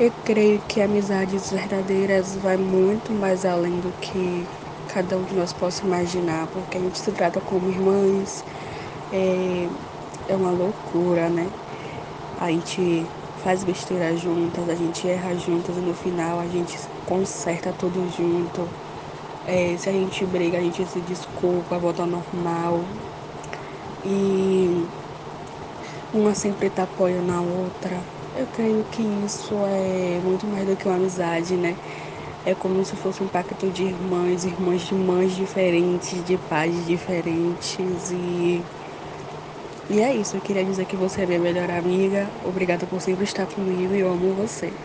Eu creio que amizades verdadeiras vai muito mais além do que cada um de nós possa imaginar, porque a gente se trata como irmãs, é, é uma loucura, né? A gente faz besteira juntas, a gente erra juntas e no final a gente conserta tudo junto. É, se a gente briga, a gente se desculpa, volta ao normal. E uma sempre está apoiando a outra. Creio que isso é muito mais do que uma amizade, né? É como se fosse um pacto de irmãs, irmãs de mães diferentes, de pais diferentes e e é isso, eu queria dizer que você é minha melhor amiga. Obrigada por sempre estar comigo e eu amo você.